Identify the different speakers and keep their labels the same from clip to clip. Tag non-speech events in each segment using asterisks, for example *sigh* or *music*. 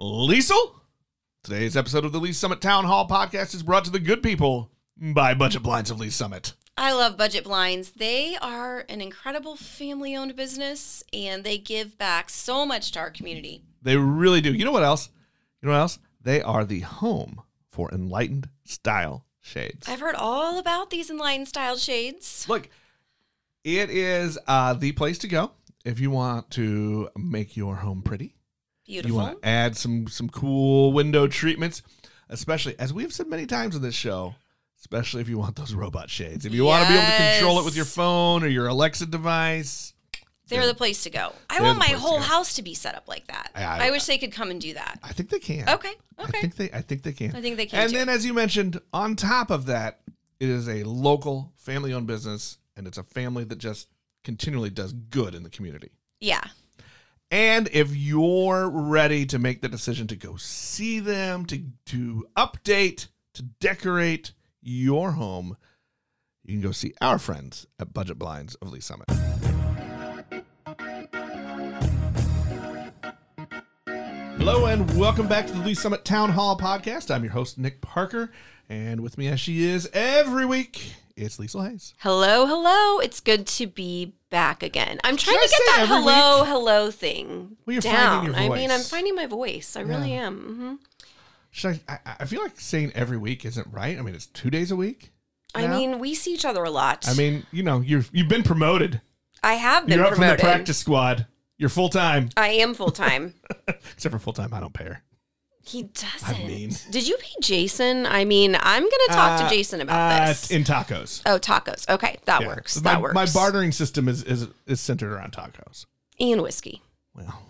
Speaker 1: Liesl. Today's episode of the Lee Summit Town Hall podcast is brought to the good people by Budget Blinds of Lee Summit.
Speaker 2: I love Budget Blinds. They are an incredible family owned business and they give back so much to our community.
Speaker 1: They really do. You know what else? You know what else? They are the home for enlightened style shades.
Speaker 2: I've heard all about these enlightened style shades.
Speaker 1: Look, it is uh, the place to go if you want to make your home pretty.
Speaker 2: Beautiful.
Speaker 1: You want to add some some cool window treatments, especially as we've said many times on this show. Especially if you want those robot shades. If you want to be able to control it with your phone or your Alexa device,
Speaker 2: They're the place to go. I
Speaker 1: They're
Speaker 2: want my
Speaker 1: place to
Speaker 2: whole house to be set up like that.
Speaker 1: I- I-
Speaker 2: I, wish they could come and do that.
Speaker 1: I think they can.
Speaker 2: Okay. Okay.
Speaker 1: I think they I think they can.
Speaker 2: I think they can
Speaker 1: And
Speaker 2: too.
Speaker 1: then as you mentioned, on top of that, it is a local family owned business and it's a family that just continually does good in the community.
Speaker 2: yeah.
Speaker 1: And if you're ready to make the decision to go see them, to to update, to decorate your home, you can go see our friends at Budget Blinds of Lee Summit. Hello and welcome back to the Lee Summit Town Hall podcast. I'm your host Nick Parker, and with me as she is every week, it's Liesl Hayes.
Speaker 2: Hello, hello. It's good to be back again. I'm trying
Speaker 1: I
Speaker 2: to get that hello,
Speaker 1: week?
Speaker 2: hello thing
Speaker 1: Well, you're
Speaker 2: down.
Speaker 1: finding your
Speaker 2: I mean, I'm finding my voice. I really
Speaker 1: Yeah.
Speaker 2: am. hmm
Speaker 1: Should I, I? I feel like saying every week isn't right. I mean, it's two days a week.
Speaker 2: I mean, we see each other a lot.
Speaker 1: I mean, you know, you're you've been promoted.
Speaker 2: I have been
Speaker 1: You're up
Speaker 2: promoted.
Speaker 1: from the practice squad. You're full time,
Speaker 2: I am full time. *laughs*
Speaker 1: except for full time. I don't pay her.
Speaker 2: He doesn't.
Speaker 1: I mean.
Speaker 2: Did you pay Jason? I mean, I'm gonna talk
Speaker 1: Uh,
Speaker 2: to Jason about
Speaker 1: uh,
Speaker 2: this.
Speaker 1: in tacos.
Speaker 2: oh, tacos. Okay, that
Speaker 1: Yeah.
Speaker 2: works.
Speaker 1: My,
Speaker 2: that works.
Speaker 1: My bartering system is, is is centered around tacos.
Speaker 2: and whiskey.
Speaker 1: Well,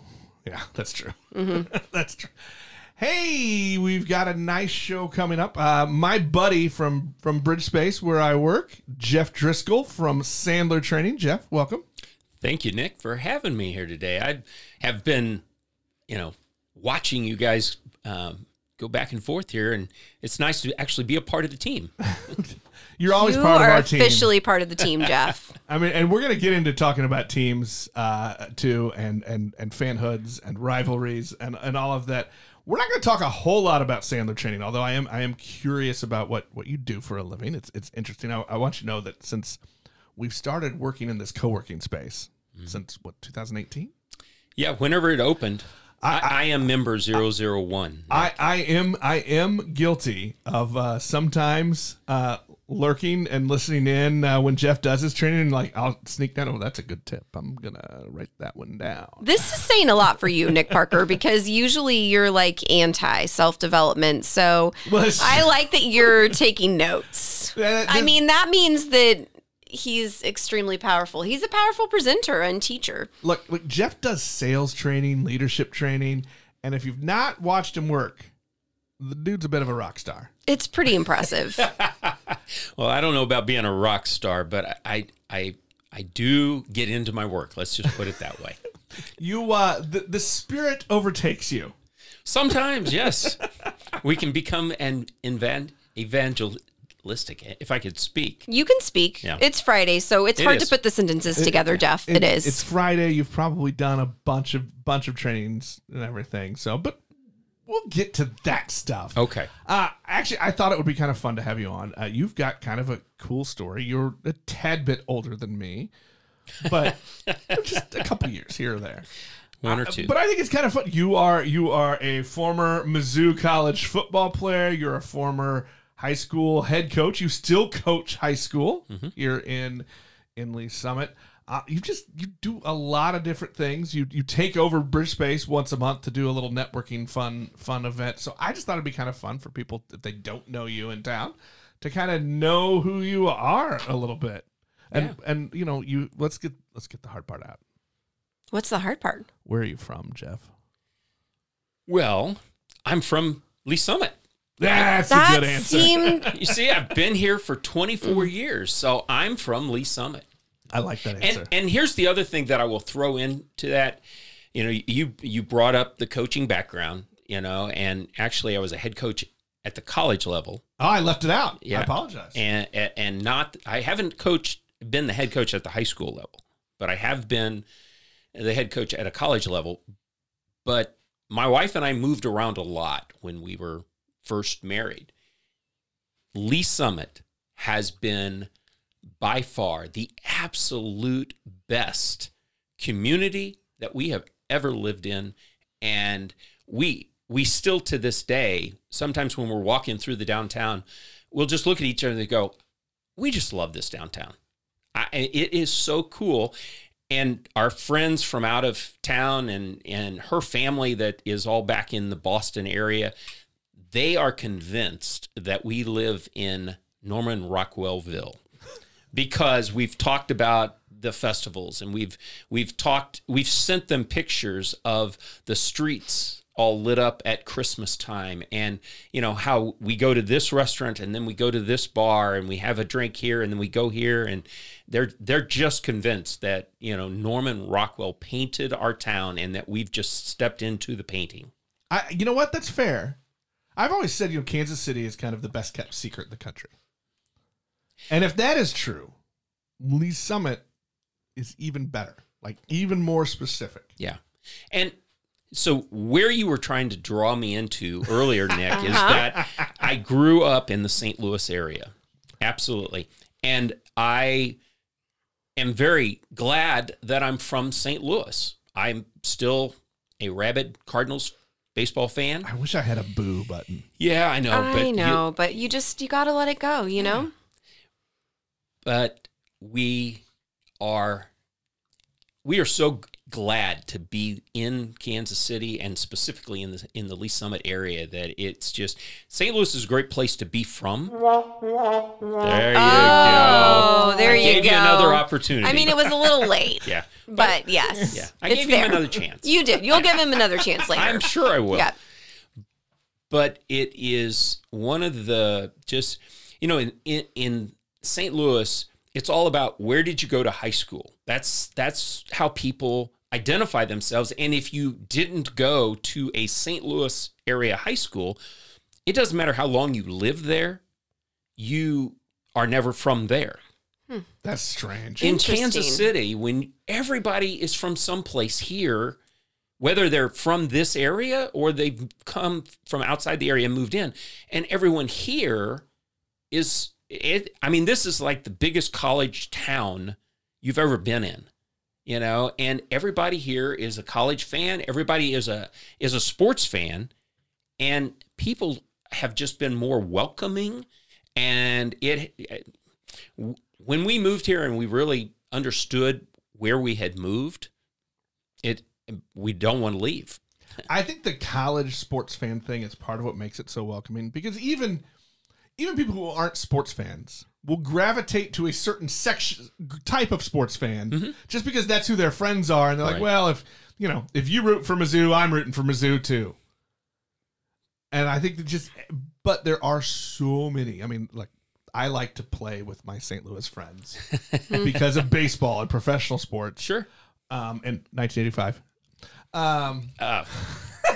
Speaker 1: yeah, *laughs* that's true.
Speaker 2: Mm-hmm. *laughs*
Speaker 1: that's true. Hey, we've got a nice show coming up. Uh, my buddy from from Bridge Space, where I work, Jeff Driscoll from Sandler Training. Jeff, welcome.
Speaker 3: Thank you, Nick, for having me here today. I have been, you know, watching you guys um, go back and forth here, and it's nice to actually be a part of the team. *laughs*
Speaker 1: You're always
Speaker 2: you
Speaker 1: part of our team.
Speaker 2: officially part of the team, *laughs* Jeff.
Speaker 1: I mean, and we're gonna get into talking about teams uh, too, and and and fanhoods and rivalries and and all of that. We're not gonna talk a whole lot about Sandler training, although I am I am curious about what what you do for a living. It's it's interesting. I, I want you to know that since we've started working in this co-working space since what 2018.
Speaker 3: Yeah, whenever it opened, I, I, am member 001.
Speaker 1: I, I am I am guilty of uh, sometimes uh, lurking and listening in uh, when Jeff does his training. And like I'll sneak down. Oh, that's a good tip. I'm gonna write that one down.
Speaker 2: This is saying a lot for you, Nick Parker, *laughs* because usually you're like anti self development. So
Speaker 1: Well,
Speaker 2: I like that you're taking notes. *laughs*
Speaker 1: Uh,
Speaker 2: I mean, that means that he's extremely powerful. He's a powerful presenter and teacher.
Speaker 1: look, look, Jeff does sales training, leadership training, and if you've not watched him work, the dude's a bit of a rock star.
Speaker 2: It's pretty impressive. *laughs*
Speaker 3: Well, I don't know about being a rock star, but I, I, I do get into my work. Let's just put it that way.
Speaker 1: You, uh, the the spirit overtakes you.
Speaker 3: Sometimes, yes, we can become an evan- evangelistic, if I could speak.
Speaker 2: You can speak.
Speaker 3: Yeah.
Speaker 2: It's Friday, so it's
Speaker 3: It
Speaker 2: hard
Speaker 3: is.
Speaker 2: to put the sentences together, Jeff. it is.
Speaker 1: It's Friday. You've probably done a bunch of bunch of trainings and everything. So, but we'll get to that stuff.
Speaker 3: Okay.
Speaker 1: Uh, actually, I thought it would be kind of fun to have you on. Uh, you've got kind of a cool story. You're a tad bit older than me, but *laughs* *laughs* just a couple years here or there.
Speaker 3: One or
Speaker 1: Uh,
Speaker 3: two.
Speaker 1: But I think it's kind of fun. You are you are a former Mizzou college football player. You're a former high school head coach. You still coach high school here in in Lee Summit. Uh, you just you do a lot of different things. You you take over Bridge Space once a month to do a little networking fun fun event. So I just thought it'd be kind of fun for people if they don't know you in town to kind of know who you are a little bit. And and you know you let's get let's get the hard part out.
Speaker 2: What's the hard part?
Speaker 1: Where are you from, Jeff?
Speaker 3: well, I'm from Lee Summit.
Speaker 1: That's
Speaker 2: that
Speaker 1: a good answer.
Speaker 2: seemed *laughs*
Speaker 3: You see, I've been here for 24 mm-hmm. years, so I'm from Lee Summit.
Speaker 1: I like that answer.
Speaker 3: And and here's the other thing that I will throw into that. You know, you you brought up the coaching background, you know, and actually I was a head coach at the college level,
Speaker 1: oh, I left it out.
Speaker 3: Yeah.
Speaker 1: I apologize.
Speaker 3: and and not I haven't coached been the head coach at the high school level, but I have been the head coach at a college level. But my wife and I moved around a lot when we were first married. Lee Summit has been by far the absolute best community that we have ever lived in. And we we still to this day sometimes when we're walking through the downtown we'll just look at each other and go we just love this downtown. I, it is so cool. And our friends from out of town and and her family that is all back in the Boston area they are convinced that we live in Norman Rockwellville because we've talked about the festivals and we've we've talked we've sent them pictures of the streets all lit up at Christmas time and you know how we go to this restaurant and then we go to this bar and we have a drink here and then we go here and they're they're just convinced that you know Norman Rockwell painted our town and that we've just stepped into the painting.
Speaker 1: I, you know what? That's fair. I've always said, you know, Kansas City is kind of the best kept secret in the country. And if that is true, Lee Summit is even better, like even more specific.
Speaker 3: Yeah. And so where you were trying to draw me into earlier, Nick, is uh-huh. that I grew up in the St. Louis area. Absolutely. And I am very glad that I'm from St. Louis. I'm still a rabid Cardinals baseball fan.
Speaker 1: I wish I had a boo button.
Speaker 3: Yeah, I know.
Speaker 2: I
Speaker 3: but you-
Speaker 2: know, but you just you got to let it go, you know?
Speaker 3: but we are we are so g- glad to be in Kansas City and specifically in the in the Lee Summit area that it's just St. Louis is a great place to be from. There you
Speaker 2: Oh,
Speaker 3: go.
Speaker 2: there
Speaker 3: I
Speaker 2: you
Speaker 3: gave
Speaker 2: go.
Speaker 3: you another opportunity.
Speaker 2: I mean, it was a little late, *laughs*
Speaker 3: yeah,
Speaker 2: but yes.
Speaker 3: yeah. I gave
Speaker 2: there.
Speaker 3: him another chance.
Speaker 2: You did. You'll give him another chance *laughs* later.
Speaker 3: I'm sure I will.
Speaker 2: Yeah.
Speaker 3: but it is one of the just you know in in, in St. Louis it's all about where did you go to high school that's that's how people identify themselves and if you didn't go to a St. Louis area high school it doesn't matter how long you live there you are never from there hmm.
Speaker 1: That's strange.
Speaker 3: in Kansas City when everybody is from someplace here, whether they're from this area or they've come from outside the area and moved in, and everyone here is it. I mean, this is like the biggest college town you've ever been in, you know, and everybody here is a college fan. Everybody is a is a sports fan, and people have just been more welcoming, and it when we moved here and we really understood where we had moved, it we don't want to leave.
Speaker 1: I think the college sports fan thing is part of what makes it so welcoming because even even people who aren't sports fans will gravitate to a certain section type of sports fan just because that's who their friends are and they're like,
Speaker 3: Mm-hmm.
Speaker 1: Well, if you know, if you root for Mizzou, I'm rooting for Mizzou too. And I think that just but there are so many. I mean, like I like to play with my St. Louis friends *laughs* because of baseball and professional sports.
Speaker 3: Sure.
Speaker 1: Um, in 1985. Um,
Speaker 3: Uh,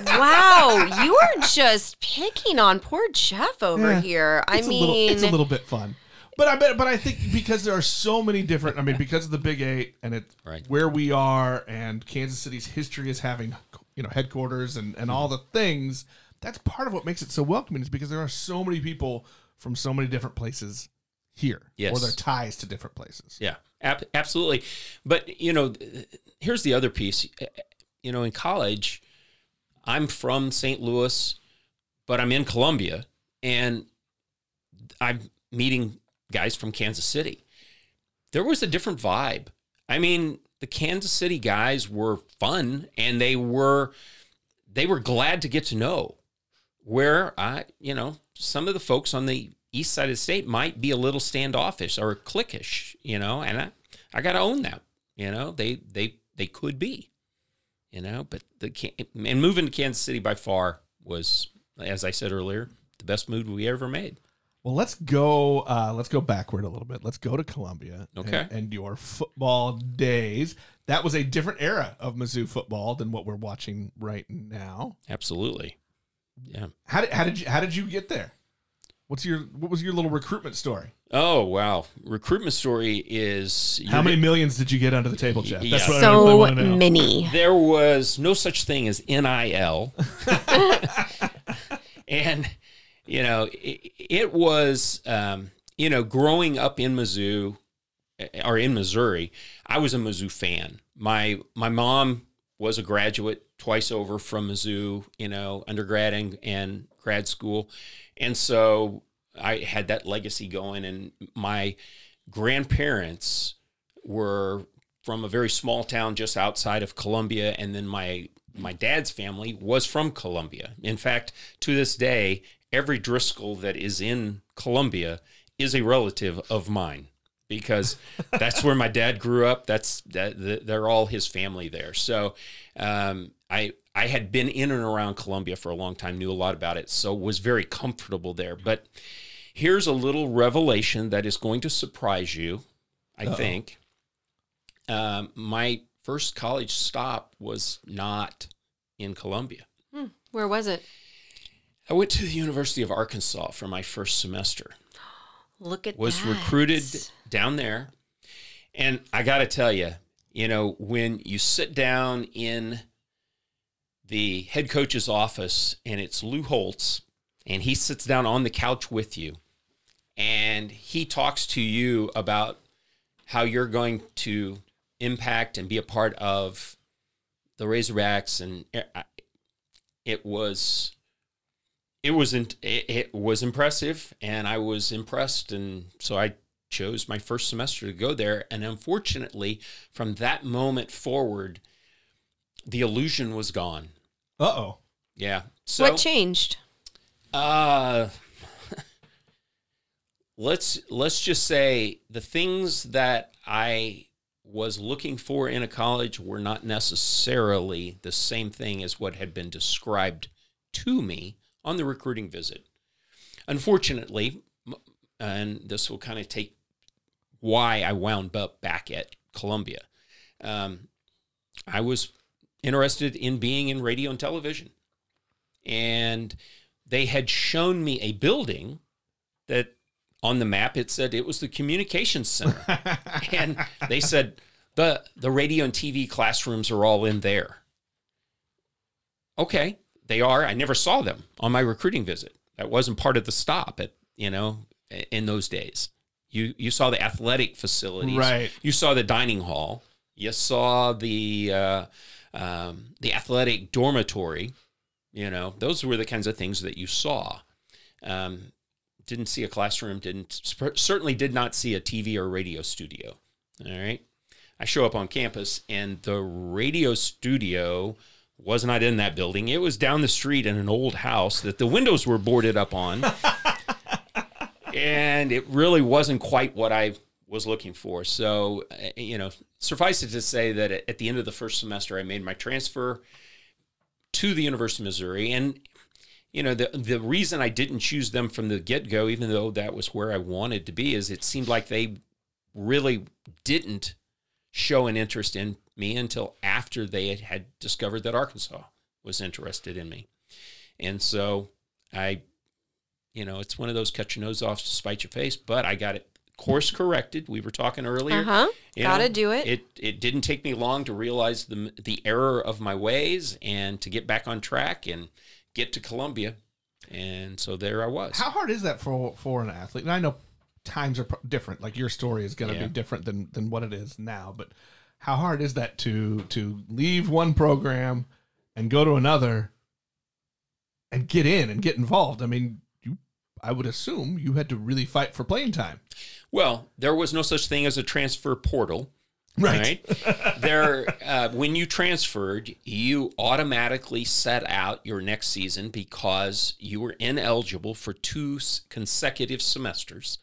Speaker 2: wow, you are just picking on poor Jeff over
Speaker 1: Yeah.
Speaker 2: here. I
Speaker 1: it's
Speaker 2: mean,
Speaker 1: a little, it's a little bit fun. But I bet, but I think because there are so many different. I mean, because of the Big Eight and it
Speaker 3: Right.
Speaker 1: where we are, and Kansas City's history is having you know headquarters and and all the things. That's part of what makes it so welcoming is because there are so many people from so many different places here,
Speaker 3: Yes.
Speaker 1: or their ties to different places.
Speaker 3: yeah, ab- absolutely. But you know, here's the other piece. You know, in college, I'm from St. Louis, but I'm in Columbia, and I'm meeting guys from Kansas City. There was a different vibe. I mean, the Kansas City guys were fun, and they were they were glad to get to know. Where I, you know, some of the folks on the east side of the state might be a little standoffish or cliquish, you know, and I, I got to own that. You know, they they they could be, you know, but the and moving to Kansas City by far was, as I said earlier, the best move we ever made.
Speaker 1: Well, let's go. Uh, let's go backward a little bit. Let's go to Columbia.
Speaker 3: Okay.
Speaker 1: And, and your football days. That was a different era of Mizzou football than what we're watching right now.
Speaker 3: Absolutely, yeah.
Speaker 1: How did how did you how did you get there? What's your what was your little recruitment story?
Speaker 3: Oh wow, recruitment story is
Speaker 1: How many millions did you get under the table, Jeff?
Speaker 3: Yeah.
Speaker 1: what I
Speaker 2: So
Speaker 1: really want
Speaker 2: many.
Speaker 3: There was no such thing as NIL. *laughs* and, you know, it, it was, um, you know, growing up in Mizzou eh, or in Missouri, I was a Mizzou fan. My, my mom was a graduate twice over from Mizzou, you know, undergrad and, and grad school. And so I had that legacy going. And my grandparents were from a very small town just outside of Columbia, and then my my dad's family was from Columbia. In fact, to this day, every Driscoll that is in Columbia is a relative of mine because that's where my dad grew up. That's that they're all his family there. So um, I I had been in and around Columbia for a long time, knew a lot about it, so was very comfortable there. But here's a little revelation that is going to surprise you. I think um, my first college stop was not in Columbia.
Speaker 2: Where was it?
Speaker 3: I went to the University of Arkansas for my first semester.
Speaker 2: Look at
Speaker 3: Was
Speaker 2: that.
Speaker 3: recruited down there, and I got to tell you, you know, when you sit down in the head coach's office and it's Lou Holtz, and he sits down on the couch with you, and he talks to you about how you're going to impact and be a part of the Razorbacks, and it was it was in, it, it was impressive, and I was impressed, and so I chose my first semester to go there, and unfortunately, from that moment forward, the illusion was gone.
Speaker 1: Uh oh.
Speaker 3: Yeah. So
Speaker 2: what changed?
Speaker 3: uh *laughs* let's let's just say the things that I was looking for in a college were not necessarily the same thing as what had been described to me on the recruiting visit. Unfortunately, and this will kind of take why I wound up back at Columbia. Um, I was interested in being in radio and television. And they had shown me a building that on the map it said it was the communications center. *laughs* and they said the the radio and TV classrooms are all in there. Okay, they are. I never saw them on my recruiting visit. That wasn't part of the stop at, you know, in those days. You you saw the athletic facilities.
Speaker 1: Right.
Speaker 3: You saw the dining hall. You saw the uh, um, the athletic dormitory. You know, those were the kinds of things that you saw. Um, didn't see a classroom. Didn't certainly did not see a TV or radio studio. All right. I show up on campus, and the radio studio was not in that building. It was down the street in an old house that the windows were boarded up on. *laughs* and it really wasn't quite what I was looking for. So, uh, you know, suffice it to say that at the end of the first semester, I made my transfer to the University of Missouri. And, you know, the, the reason I didn't choose them from the get go, even though that was where I wanted to be, is it seemed like they really didn't show an interest in me until after they had discovered that Arkansas was interested in me. And so I, you know, it's one of those cut your nose off to spite your face, but I got it course corrected. We were talking earlier.
Speaker 2: Uh huh.
Speaker 3: you
Speaker 2: Gotta
Speaker 3: know,
Speaker 2: do it.
Speaker 3: It it didn't take me long to realize the the error of my ways and to get back on track and get to Columbia. And so there I was.
Speaker 1: How hard is that for for an athlete? And I know times are different. Like your story is going to
Speaker 3: Yeah.
Speaker 1: be different than than what it is now. But how hard is that to to leave one program and go to another and get in and get involved? I mean, you I would assume you had to really fight for playing time.
Speaker 3: Well, there was no such thing as a transfer portal.
Speaker 1: Right. *laughs*
Speaker 3: there, uh, when you transferred, you automatically set out your next season because you were ineligible for two consecutive semesters.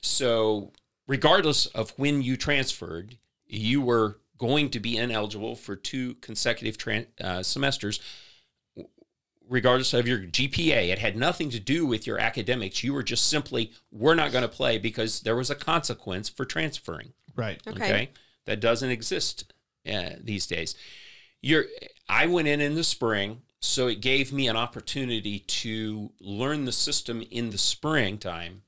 Speaker 3: So, regardless of when you transferred, you were going to be ineligible for two consecutive tran- uh, semesters, regardless of your GPA. It had nothing to do with your academics. You were just simply, we're not going to play because there was a consequence for transferring.
Speaker 1: Right.
Speaker 2: Okay.
Speaker 3: That doesn't exist uh, these days. You're, I went in in the spring, so it gave me an opportunity to learn the system in the springtime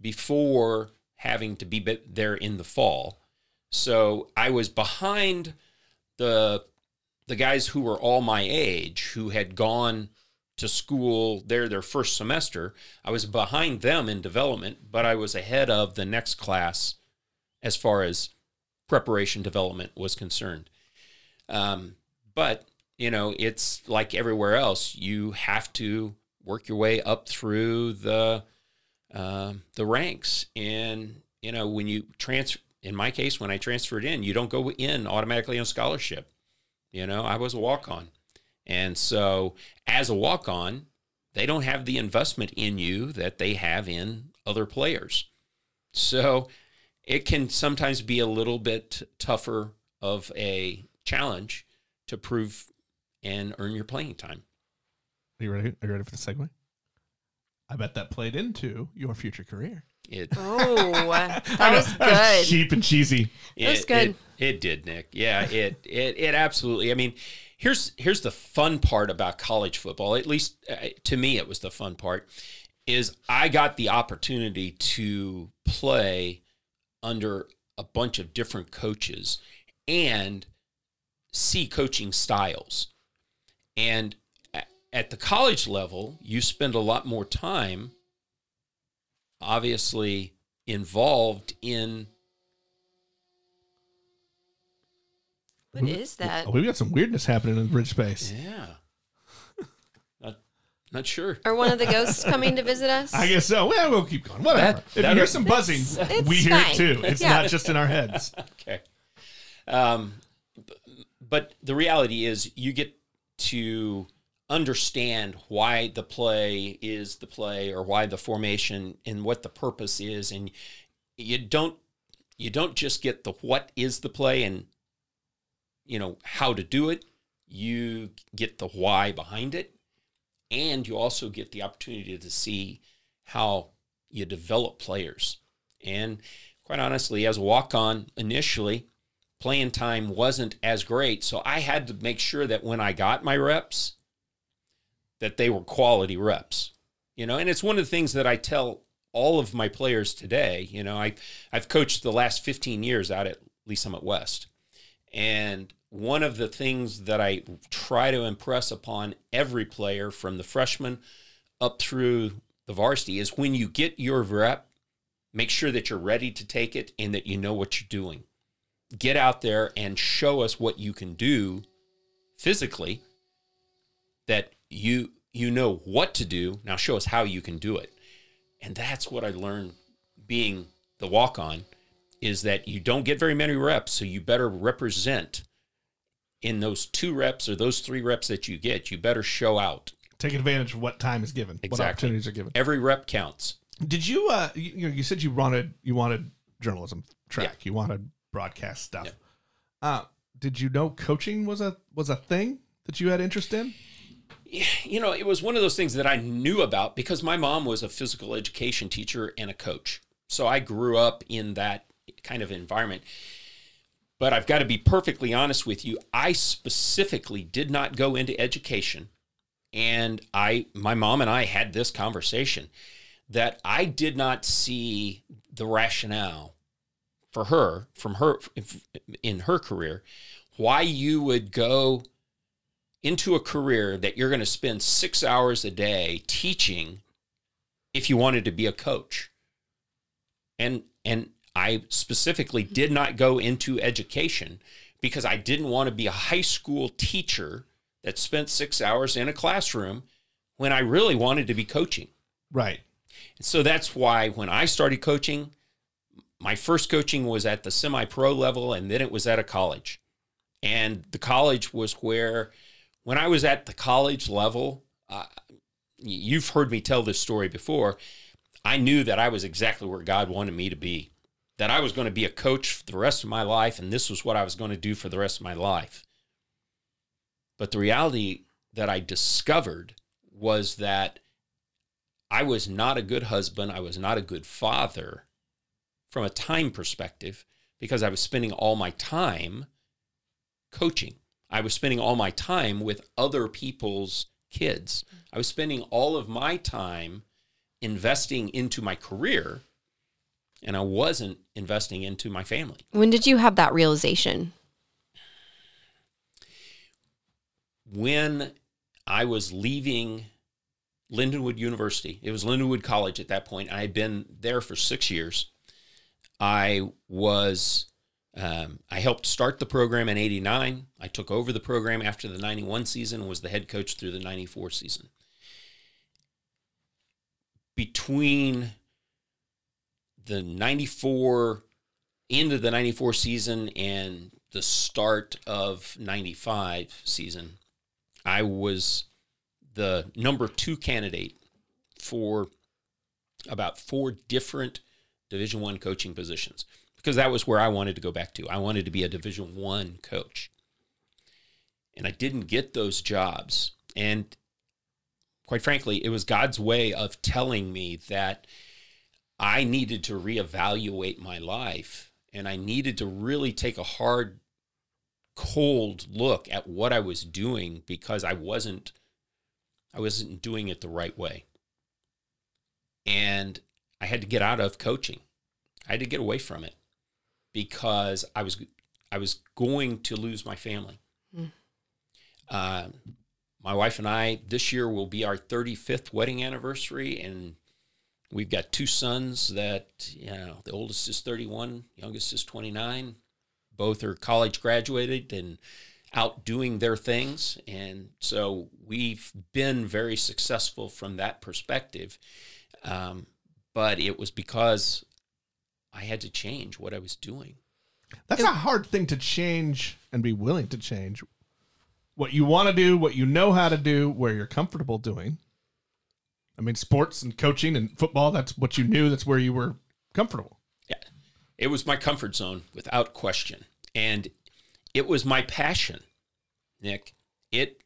Speaker 3: before having to be there in the fall. So I was behind the the guys who were all my age who had gone to school there their first semester. I was behind them in development, but I was ahead of the next class as far as preparation development was concerned. Um, but you know, it's like everywhere else. You have to work your way up through the um the ranks, and you know, when you transfer. In my case, when I transferred in, you don't go in automatically on scholarship. You know, I was a walk on. And so, as a walk on, they don't have the investment in you that they have in other players. So, it can sometimes be a little bit tougher of a challenge to prove and earn your playing time.
Speaker 1: Are you ready? Are you ready for the segue? I bet that played into your future career.
Speaker 3: It
Speaker 2: Oh, *laughs* that
Speaker 1: know,
Speaker 2: was
Speaker 1: that
Speaker 2: good.
Speaker 1: cheap and cheesy.
Speaker 2: That was
Speaker 3: It-
Speaker 2: good.
Speaker 3: It, it did, Nick. Yeah, it it it absolutely. I mean, here's here's the fun part about college football. At least uh, to me, it was the fun part. Is I got the opportunity to play under a bunch of different coaches and see coaching styles. And at the college level, you spend a lot more time obviously involved in
Speaker 2: What is that?
Speaker 1: Oh, we've got some weirdness happening in the bridge space.
Speaker 3: Yeah. not, not sure.
Speaker 2: Are one of the ghosts coming to visit us?
Speaker 1: I guess so. Well, we'll keep going. Whatever.
Speaker 3: That-
Speaker 1: if
Speaker 3: that-
Speaker 1: you hear some buzzing,
Speaker 2: it's
Speaker 1: we hear
Speaker 2: fine.
Speaker 1: it too. It's
Speaker 2: Yeah.
Speaker 1: not just in our heads. *laughs*
Speaker 3: Okay. Um, b- but the reality is, you get to understand why the play is the play, or why the formation, and what the purpose is, and you don't you don't just get the what is the play and you know how to do it. You get the why behind it, and you also get the opportunity to see how you develop players. And quite honestly, as a walk on initially, playing time wasn't as great. So I had to make sure that when I got my reps, that they were quality reps. You know, and it's one of the things that I tell all of my players today. You know, I I've coached the last 15 years out at Lee Summit West. And one of the things that I try to impress upon every player from the freshman up through the varsity is when you get your rep, make sure that you're ready to take it and that you know what you're doing. Get out there and show us what you can do physically that you you know what to do. Now show us how you can do it. And that's what I learned being the walk on is that you don't get very many reps, so you better represent in those two reps or those three reps that you get, you better show out.
Speaker 1: Take advantage of what time is given, what opportunities are given.
Speaker 3: Every rep counts.
Speaker 1: Did you? Uh, you, you know, you said you wanted you wanted journalism track. You wanted broadcast stuff.
Speaker 3: Yeah.
Speaker 1: Uh, did you know coaching was a was a thing that you had interest in?
Speaker 3: You know, it was one of those things that I knew about because my mom was a physical education teacher and a coach. So I grew up in that kind of environment. But I've got to be perfectly honest with you. I specifically did not go into education. And I my mom and I had this conversation that I did not see the rationale for her from her in her career why you would go into a career that you're going to spend six hours a day teaching if you wanted to be a coach. And and I specifically did not go into education because I didn't want to be a high school teacher that spent six hours in a classroom when I really wanted to be coaching.
Speaker 1: Right.
Speaker 3: So that's why when I started coaching, my first coaching was at the semi pro level and then it was at a college. And the college was where, when I was at the college level, uh, you've heard me tell this story before. I knew that I was exactly where God wanted me to be, that I was going to be a coach for the rest of my life, and this was what I was going to do for the rest of my life. But the reality that I discovered was that I was not a good husband. I was not a good father from a time perspective because I was spending all my time coaching. I was spending all my time with other people's kids. I was spending all of my time investing into my career and I wasn't investing into my family.
Speaker 2: When did you have that realization?
Speaker 3: When I was leaving Lindenwood University, it was Lindenwood College at that point. I had been there for six years. I was, um, I helped start the program in 89. I took over the program after the 91 season and was the head coach through the 94 season. Between the 94 end of the 94 season and the start of 95 season i was the number two candidate for about four different division one coaching positions because that was where i wanted to go back to i wanted to be a division one coach and i didn't get those jobs and quite frankly it was god's way of telling me that I needed to reevaluate my life and I needed to really take a hard, cold look at what I was doing because I wasn't I wasn't doing it the right way. And I had to get out of coaching. I had to get away from it because I was I was going to lose my family. Mm. Uh, my wife and I this year will be our 35th wedding anniversary, and We've got two sons that, you know, the oldest is 31, youngest is 29. Both are college graduated and out doing their things. And so we've been very successful from that perspective. Um, but it was because I had to change what I was doing.
Speaker 1: That's a hard thing to change and be willing to change. What you want to do, what you know how to do, where you're comfortable doing. I mean, sports and coaching and football, that's what you knew. That's where you were comfortable.
Speaker 3: Yeah. It was my comfort zone without question. And it was my passion, Nick. It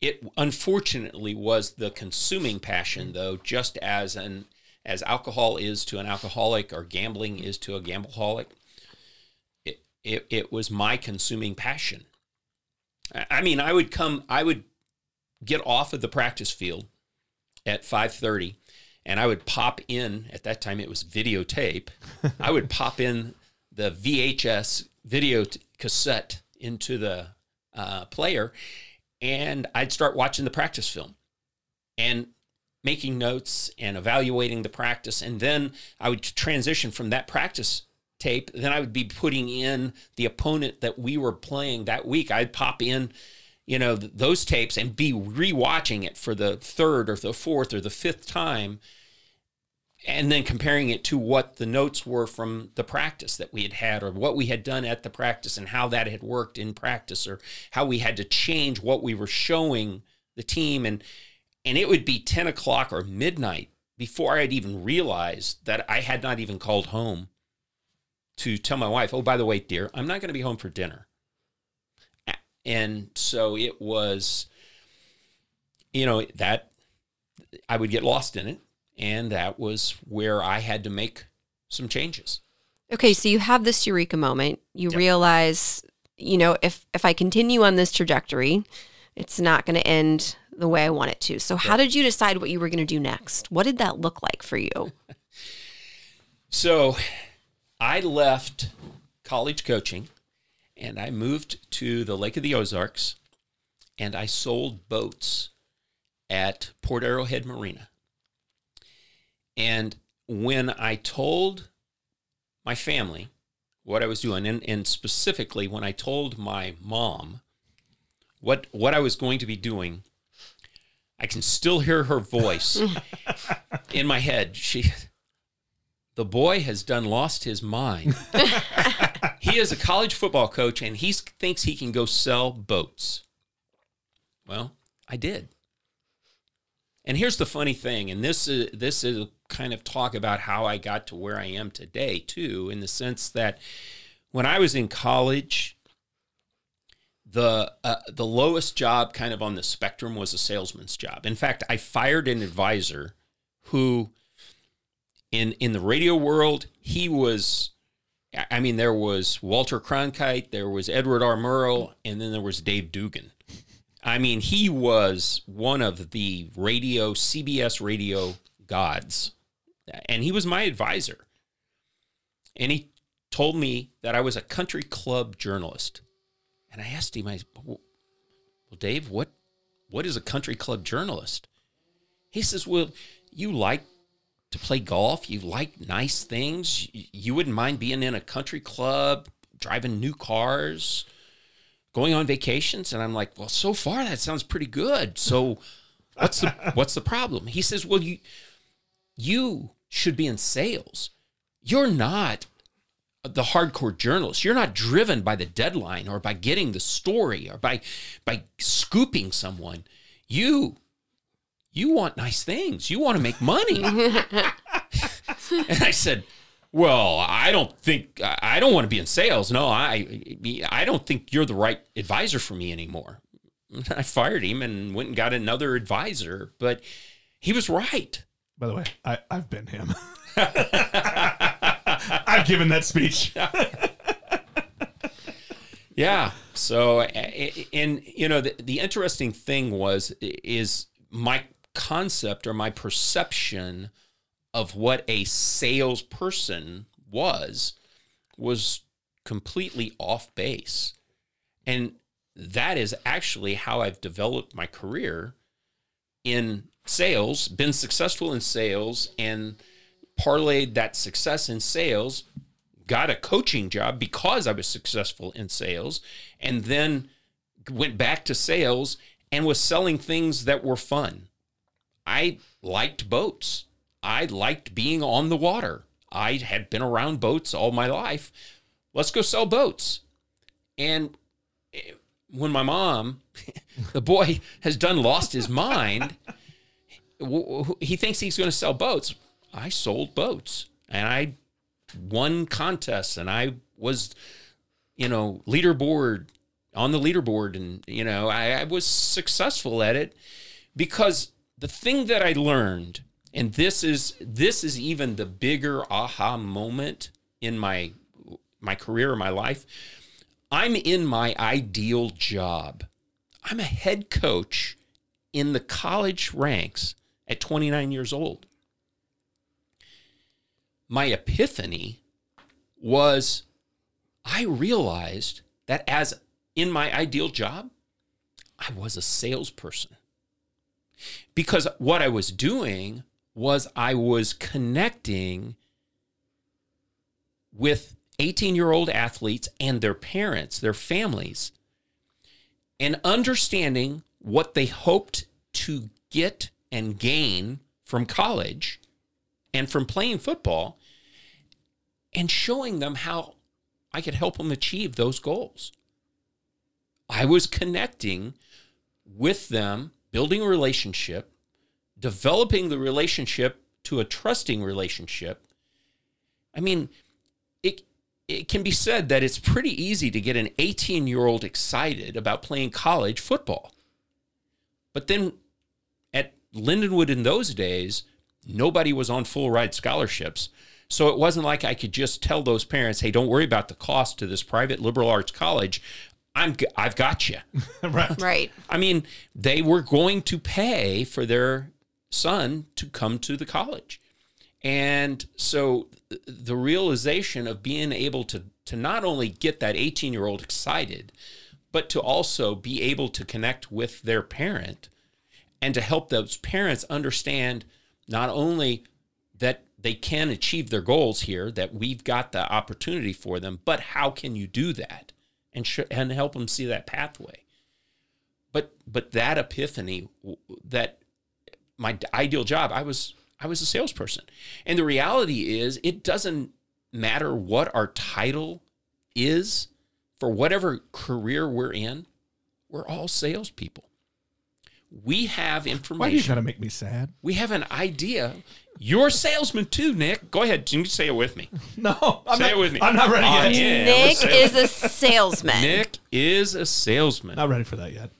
Speaker 3: it unfortunately was the consuming passion though, just as an as alcohol is to an alcoholic or gambling is to a gambleaholic. It, it, it was my consuming passion. I mean, I would come, I would get off of the practice field at 5:30 and I would pop in at that time it was videotape. I would pop in the VHS video t- cassette into the uh, player and I'd start watching the practice film and making notes and evaluating the practice. And then I would transition from that practice tape. Then I would be putting in the opponent that we were playing that week. I'd pop in you know, th- those tapes and be rewatching it for the third or the fourth or the fifth time and then comparing it to what the notes were from the practice that we had had or what we had done at the practice and how that had worked in practice or how we had to change what we were showing the team. And and it would be 10 o'clock or midnight before i'd even realized that i had not even called home to tell my wife oh by the way dear i'm not going to be home for dinner and so it was, you know, that I would get lost in it. And that was where I had to make some changes.
Speaker 2: Okay, so you have this eureka moment. You yep. realize, you know, if if I continue on this trajectory, it's not going to end the way I want it to. So, how did you decide what you were going to do next? What did that look like for you? *laughs*
Speaker 3: so, I left college coaching and I moved to the Lake of the Ozarks and I sold boats at Port Arrowhead Marina. And when I told my family what I was doing, and, and specifically when I told my mom what what I was going to be doing, I can still hear her voice *laughs* in my head. She the boy has done lost his mind. *laughs* he is a college football coach and he thinks he can go sell boats. Well, I did. And here's the funny thing, and this is this is kind of talk about how I got to where I am today too, in the sense that when I was in college, the uh, the lowest job kind of on the spectrum was a salesman's job. In fact, I fired an advisor who in in the radio world, he was I- mean, there was Walter Cronkite, there was Edward R. Murrow, and then there was Dave Dugan. I mean, he was one of the radio, CBS radio gods. And he was my advisor. And he told me that I was a country club journalist. And I asked him, I said, well, Dave, what what is a country club journalist? He says, Well, you like to play golf, you like nice things, you, you wouldn't mind being in a country club, driving new cars, going on vacations. And I'm like, Well, so far that sounds pretty good. So *laughs* what's the what's the problem? He says, Well, you you should be in sales. You're not the hardcore journalist. You're not driven by the deadline or by getting the story or by by scooping someone. You you want nice things. You want to make money. *laughs* and I said, "Well, I don't think I don't want to be in sales. No, I I don't think you're the right advisor for me anymore." I fired him and went and got another advisor, but he was right.
Speaker 1: By the way, I, I've been him. *laughs* I've given that speech. *laughs*
Speaker 3: Yeah. So, and you know, the, the interesting thing was is my concept or my perception of what a salesperson was was completely off base, and that is actually how I've developed my career in sales, been successful in sales, and parlayed that success in sales got a coaching job because I was successful in sales, and then went back to sales and was selling things that were fun. I liked boats. I liked being on the water. I had been around boats all my life. Let's go sell boats. And eh, when my mom, *laughs* the boy has done lost his mind, *laughs* he thinks he's going to sell boats. I sold boats and I won contests and I was, you know, leaderboard on the leaderboard. And, you know, I, I was successful at it because the thing that I learned, and this is this is even the bigger aha moment in my my career, my life. I'm in my ideal job. I'm a head coach in the college ranks at 29 years old my epiphany was I realized that as in my ideal job, I was a salesperson. Because what I was doing was I was connecting with 18 year old athletes and their parents, their families, and understanding what they hoped to get and gain from college and from playing football and showing them how I could help them achieve those goals. I was connecting with them, building a relationship, developing the relationship to a trusting relationship. I mean, it it can be said that it's pretty easy to get an 18-year-old excited about playing college football. But then at Lindenwood in those days, nobody was on full ride scholarships. So it wasn't like I could just tell those parents, "Hey, don't worry about the cost to this private liberal arts college. I'm I've got you." *laughs* *laughs*
Speaker 1: right.
Speaker 2: Right.
Speaker 3: I mean, they were going to pay for their son to come to the college. And so the realization of being able to to not only get that 18-year-old excited, but to also be able to connect with their parent and to help those parents understand not only that they can achieve their goals here, that we've got the opportunity for them, but how can you do that and sh- and help them see that pathway? But but that epiphany, that my ideal job, I was I was a salesperson, and the reality is, it doesn't matter what our title is for whatever career we're in. We're all salespeople. We have information.
Speaker 1: Why do you gotta make me sad?
Speaker 3: We have an idea. You're a salesman too, Nick. Go ahead. You say it with me. *laughs*
Speaker 1: No, I'm
Speaker 3: Say
Speaker 1: not,
Speaker 3: it with me.
Speaker 1: I'm not ready
Speaker 3: Oh,
Speaker 1: yet.
Speaker 3: yeah.
Speaker 2: Nick is a salesman.
Speaker 3: Nick is a salesman.
Speaker 1: Not ready for that yet.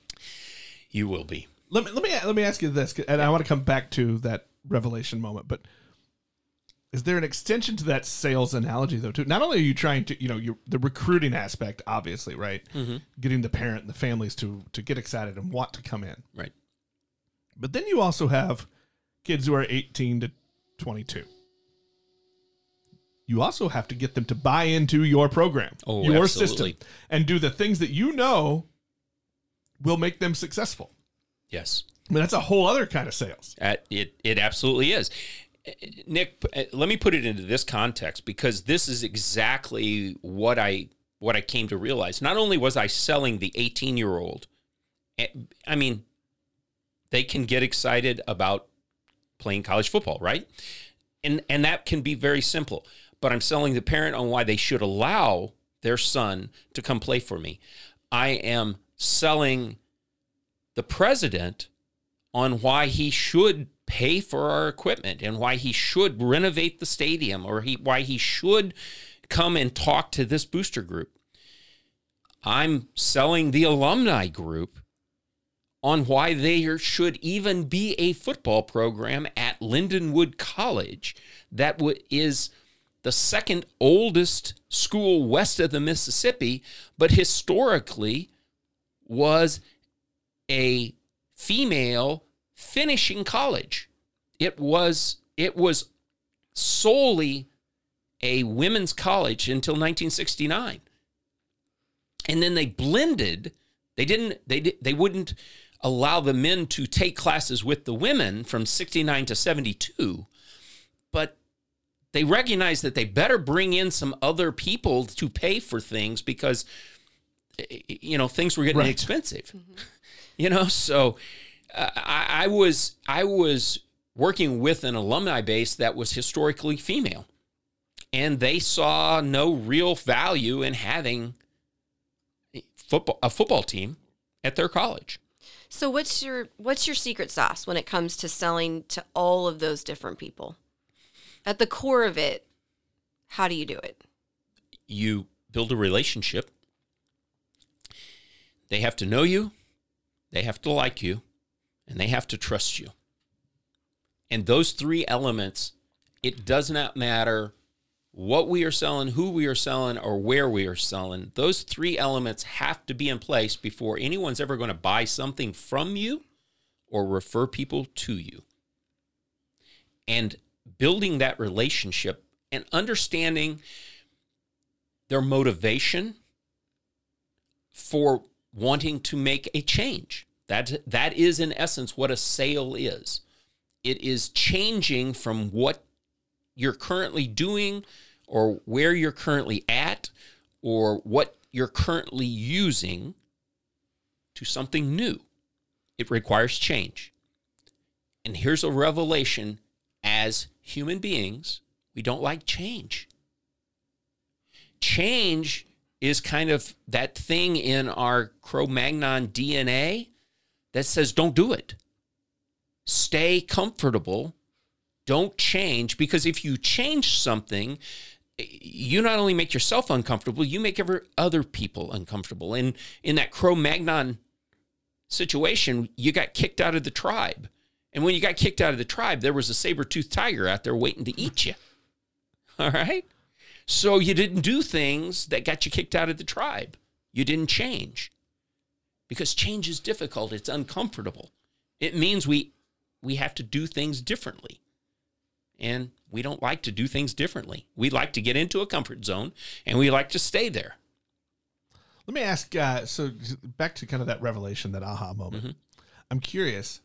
Speaker 3: You will be.
Speaker 1: Let me let me let me ask you this, and I want to come back to that revelation moment. But is there an extension to that sales analogy though? Too. Not only are you trying to, you know, you the recruiting aspect, obviously, right?
Speaker 3: Mm-hmm.
Speaker 1: Getting the parent and the families to to get excited and want to come in,
Speaker 3: Right.
Speaker 1: But then you also have kids who are 18 to 22. You also have to get them to buy into your program,
Speaker 3: Oh,
Speaker 1: your
Speaker 3: absolutely.
Speaker 1: system, and do the things that you know will make them successful.
Speaker 3: Yes.
Speaker 1: I mean, that's a whole other kind of sales.
Speaker 3: Uh, it it absolutely is. Uh, Nick, uh, let me put it into this context because this is exactly what I what I came to realize. Not only was I selling the 18 year old, I mean, they can get excited about playing college football, right? And and that can be very simple. But I'm selling the parent on why they should allow their son to come play for me. I am selling the president on why he should pay for our equipment and why he should renovate the stadium or he why he should come and talk to this booster group. I'm selling the alumni group on why there should even be a football program at Lindenwood College that is the second oldest school west of the Mississippi, but historically was a female finishing college. It was it was solely a women's college until 1969. And then they blended. They didn't they they wouldn't allow the men to take classes with the women from 69 to 72, but they recognized that they better bring in some other people to pay for things because eh, you know things were getting
Speaker 1: Right.
Speaker 3: expensive. *laughs* You know so uh, I, I was i was working with an alumni base that was historically female and they saw no real value in having football a football team at their college
Speaker 2: So what's your what's your secret sauce when it comes to selling to all of those different people? At the core of it, how do you do it?
Speaker 3: you build a relationship they have to know you they have to like you and they have to trust you and those three elements it does not matter what we are selling who we are selling or where we are selling those three elements have to be in place before anyone's ever going to buy something from you or refer people to you and building that relationship and understanding their motivation for wanting to make a change. That that is in essence what a sale is. It is changing from what you're currently doing or where you're currently at or what you're currently using to something new. It requires change. And here's a revelation as human beings, we don't like change change is kind of that thing in our Cro Magnon DNA that says, don't do it. Stay comfortable. Don't change because if you change something, you not only make yourself uncomfortable, you make every other people uncomfortable. And in that Cro Magnon situation, you got kicked out of the tribe. And when you got kicked out of the tribe, there was a saber-toothed tiger out there waiting to eat you. *laughs* All right? So you didn't do things that got you kicked out of the tribe. You didn't change. Because change is difficult, it's uncomfortable. It means we we have to do things differently. And we don't like to do things differently. We like to get into a comfort zone and we like to stay there.
Speaker 1: Let me ask. Uh, so back to kind of that revelation, that aha moment.
Speaker 3: Mm-hmm.
Speaker 1: I'm curious.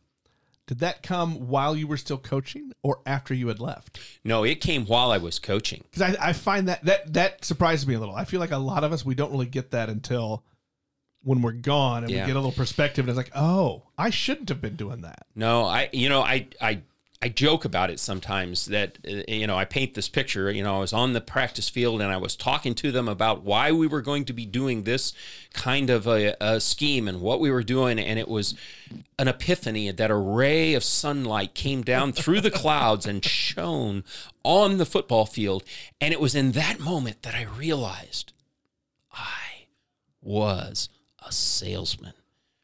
Speaker 1: Did that come while you were still coaching, or after you had left?
Speaker 3: No, it came while I was coaching.
Speaker 1: Because I, I find that that that surprises me a little. I feel like a lot of us we don't really get that until when we're gone and
Speaker 3: Yeah.
Speaker 1: we get a little perspective. And it's like, oh, I shouldn't have been doing that.
Speaker 3: No, I you know I I I joke about it sometimes that uh, you know I paint this picture. You know, I was on the practice field and I was talking to them about why we were going to be doing this kind of a, a scheme and what we were doing, and it was an epiphany that a ray of sunlight came down through the clouds and shone on the football field, and it was in that moment that I realized I was a salesman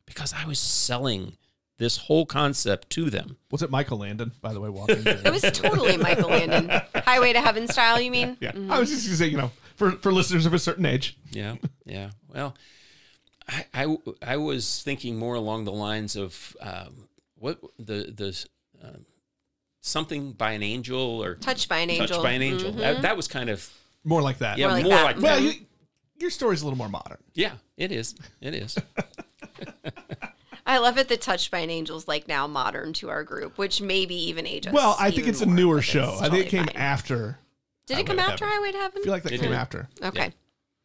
Speaker 3: because I was selling this whole concept to them.
Speaker 1: Was it Michael Landon, by the way, walking?
Speaker 2: It was totally Michael Landon. *laughs* Highway to Heaven style, you mean?
Speaker 1: yeah. I was just going to say, you know, for, for listeners of a certain age.
Speaker 3: Yeah, yeah. Well, I, I, I was thinking more along the lines of um, what the the uh, something by an angel or
Speaker 2: Touched by an angel.
Speaker 3: touched by an angel. That, that was kind of
Speaker 1: More like that.
Speaker 3: yeah,
Speaker 2: More
Speaker 3: more
Speaker 2: like
Speaker 3: like,
Speaker 2: that.
Speaker 3: that.
Speaker 1: Well, you, your story's a little more modern.
Speaker 3: yeah, it is. It is. *laughs*
Speaker 2: I love it that Touched by an Angel's like now modern to our group, which maybe even ages.
Speaker 1: Well, I think it's a newer
Speaker 2: but it's
Speaker 1: show. I think it came
Speaker 2: fine.
Speaker 1: after.
Speaker 2: Did it come
Speaker 1: to
Speaker 2: after
Speaker 1: Heaven.
Speaker 2: Highway to Heaven?
Speaker 1: I feel like that
Speaker 3: It
Speaker 1: came
Speaker 3: did.
Speaker 1: after.
Speaker 2: Okay.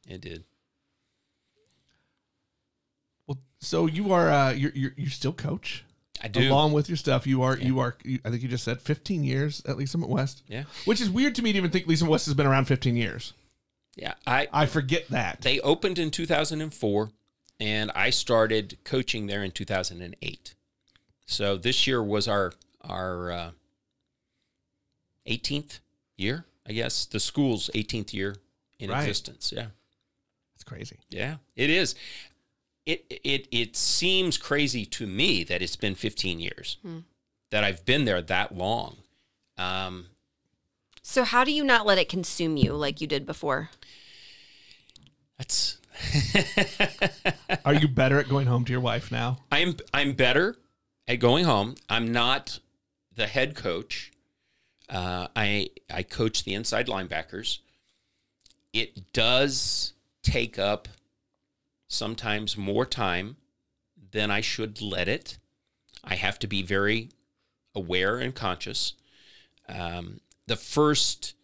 Speaker 3: It did.
Speaker 1: Well, so you are uh, you're, you're you still coach
Speaker 3: I do.
Speaker 1: along with your stuff. You are you are you, I think you just said 15 years at Lee's Summit West,
Speaker 3: yeah,
Speaker 1: which is weird to me to even think Lee's Summit West has been around 15 years.
Speaker 3: yeah. I
Speaker 1: I forget that.
Speaker 3: they opened in 2004 and i started coaching there in 2008 so this year was our our uh, 18th year i guess the school's 18th year in
Speaker 1: Right.
Speaker 3: existence yeah
Speaker 1: It's crazy.
Speaker 3: yeah it is it it it seems crazy to me that it's been 15 years that i've been there that long um
Speaker 2: So how do you not let it consume you like you did before?
Speaker 3: that's *laughs*
Speaker 1: Are you better at going home to your wife now?
Speaker 3: I'm I'm better at going home. I'm not the head coach. Uh, I I coach the inside linebackers. It does take up sometimes more time than I should let it. I have to be very aware and conscious. Um, the first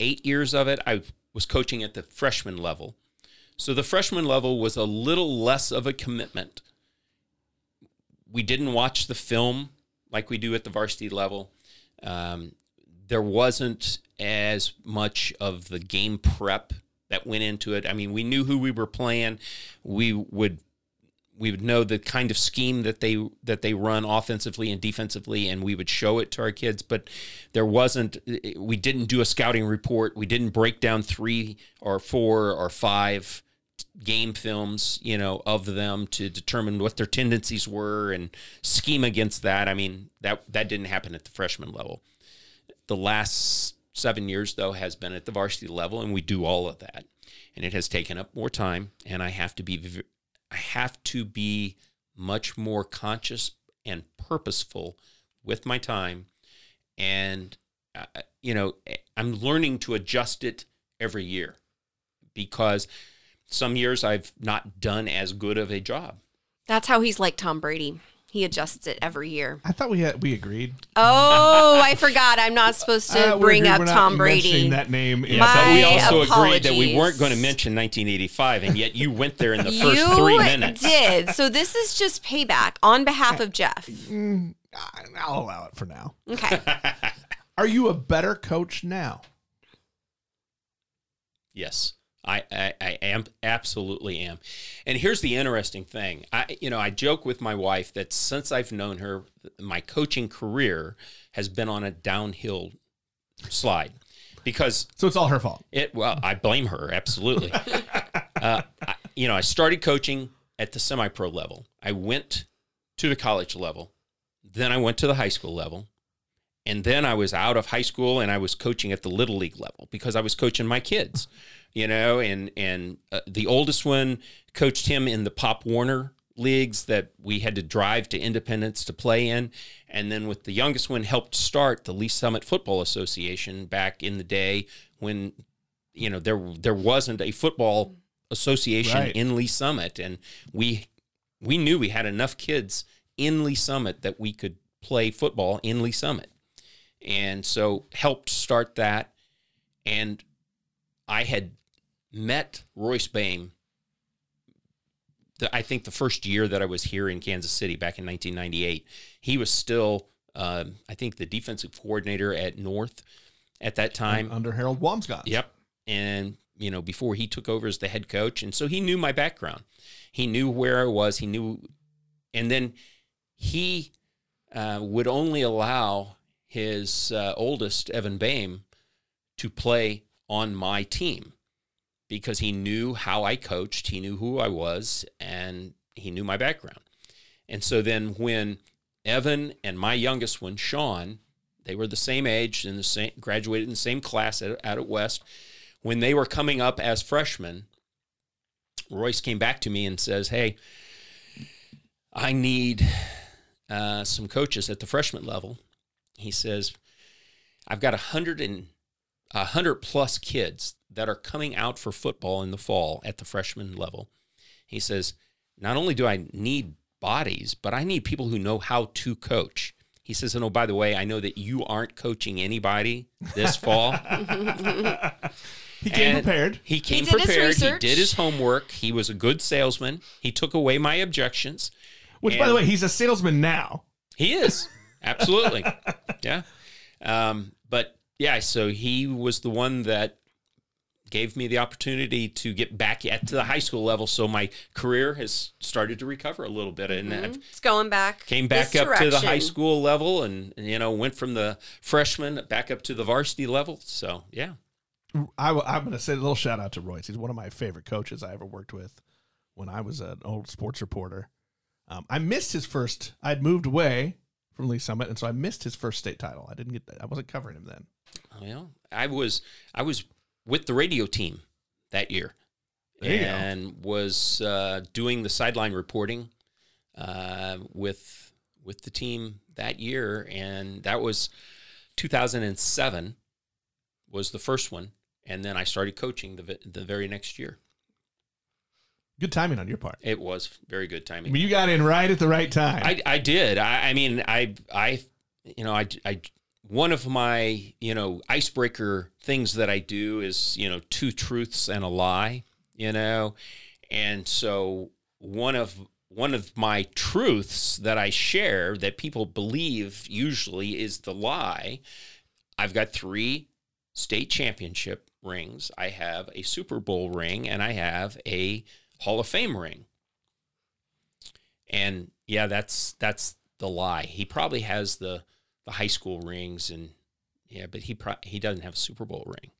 Speaker 3: eight years of it, I was coaching at the freshman level. So the freshman level was a little less of a commitment. We didn't watch the film like we do at the varsity level. Um, there wasn't as much of the game prep that went into it. I mean, we knew who we were playing. We would we would know the kind of scheme that they that they run offensively and defensively and we would show it to our kids but there wasn't we didn't do a scouting report we didn't break down 3 or 4 or 5 game films you know of them to determine what their tendencies were and scheme against that. I mean that that didn't happen at the freshman level. The last 7 years though has been at the varsity level and we do all of that. And it has taken up more time and i have to be I have to be much more conscious and purposeful with my time. And, uh, you know, I'm learning to adjust it every year because some years I've not done as good of a job.
Speaker 2: That's how he's like Tom Brady. He adjusts it every year.
Speaker 1: I thought we had we agreed.
Speaker 2: Oh, I forgot. I'm not supposed to
Speaker 1: Uh,
Speaker 2: bring up Tom Brady.
Speaker 1: That name. in
Speaker 2: My
Speaker 3: but we
Speaker 1: subject.
Speaker 3: also agreed that we weren't going to mention 1985, and yet you went there in the first
Speaker 2: you
Speaker 3: three minutes.
Speaker 2: did. So this is just payback on behalf of Jeff.
Speaker 1: I'll allow it for now.
Speaker 2: Okay. *laughs*
Speaker 1: Are you a better coach now?
Speaker 3: Yes, I, I, I am absolutely am. And here's the interesting thing. I you know, I joke with my wife that since I've known her, my coaching career has been on a downhill slide because
Speaker 1: So it's all her fault.
Speaker 3: it well, I blame her absolutely. *laughs* uh, I, you know, I started coaching at the semi-pro level. I went to the college level. Then I went to the high school level. And then I was out of high school and I was coaching at the little league level because I was coaching my kids, you know, and and uh, the oldest one coached him in the Pop Warner leagues that we had to drive to Independence to play in, and then with the youngest one helped start the Lee's Summit Football Association back in the day when you know there there wasn't a football association
Speaker 1: Right.
Speaker 3: in Lee's Summit and we we knew we had enough kids in Lee's Summit that we could play football in Lee's Summit. And so helped start that. And I had met Royce the, I think the first year that I was here in Kansas City back in 1998. He was still, um, I think, the defensive coordinator at North at that time.
Speaker 1: under Harold Wamsgott.
Speaker 3: Yep. And, you know, before he took over as the head coach. And so he knew my background. He knew where I was. He knew. And then he uh, would only allow his uh, oldest, Evan Bame, to play on my team because he knew how I coached. He knew who I was and he knew my background. And so then when Evan and my youngest one, Sean, they were the same age and the same graduated in the same class out at West. When they were coming up as freshmen, Royce came back to me and says, "Hey, I need uh, some coaches at the freshman level." He says, "I've got a hundred and a hundred plus kids that are coming out for football in the fall at the freshman level." He says, "Not only do I need bodies, but I need people who know how to coach." He says, and oh, by the way, I know that you aren't coaching anybody this *laughs* fall.
Speaker 1: He came
Speaker 3: And
Speaker 1: prepared.
Speaker 3: He came
Speaker 4: did his
Speaker 3: prepared. He did his homework. He was a good salesman. He took away my objections.
Speaker 1: Which, by the way, he's a salesman now.
Speaker 3: He is *laughs* absolutely, yeah. Um, but yeah, so he was the one that gave me the opportunity to get back at to the high school level. So my career has started to recover a little bit, and I've
Speaker 2: It's going back.
Speaker 3: came back
Speaker 2: this
Speaker 3: up to the high school level, and you know went from the freshman back up to the varsity level. So yeah,
Speaker 1: I, am going to say a little shout out to Royce. He's one of my favorite coaches I ever worked with when I was an old sports reporter. Um, I missed his first. I'd moved away from Lee's Summit, and so I missed his first state title. I didn't get. I wasn't covering him then.
Speaker 3: Well, I was I was with the radio team that year,
Speaker 1: There
Speaker 3: and was uh, doing the sideline reporting uh, with with the team that year, and that was 2007 was the first one, and then I started coaching the the very next year.
Speaker 1: Good timing on your part.
Speaker 3: It was very good
Speaker 1: I
Speaker 3: timing.
Speaker 1: mean, you got in right at the right time.
Speaker 3: I, I did. I, I mean, I, I, you know, I, I, one of my, you know, icebreaker things that I do is, you know, two truths and a lie, you know, and so one of one of my truths that I share that people believe usually is the lie. I've got three state championship rings. I have a Super Bowl ring, and I have a Hall of Fame ring. And yeah, that's that's the lie. He probably has the the high school rings, and yeah, but he pro- he doesn't have a Super Bowl ring.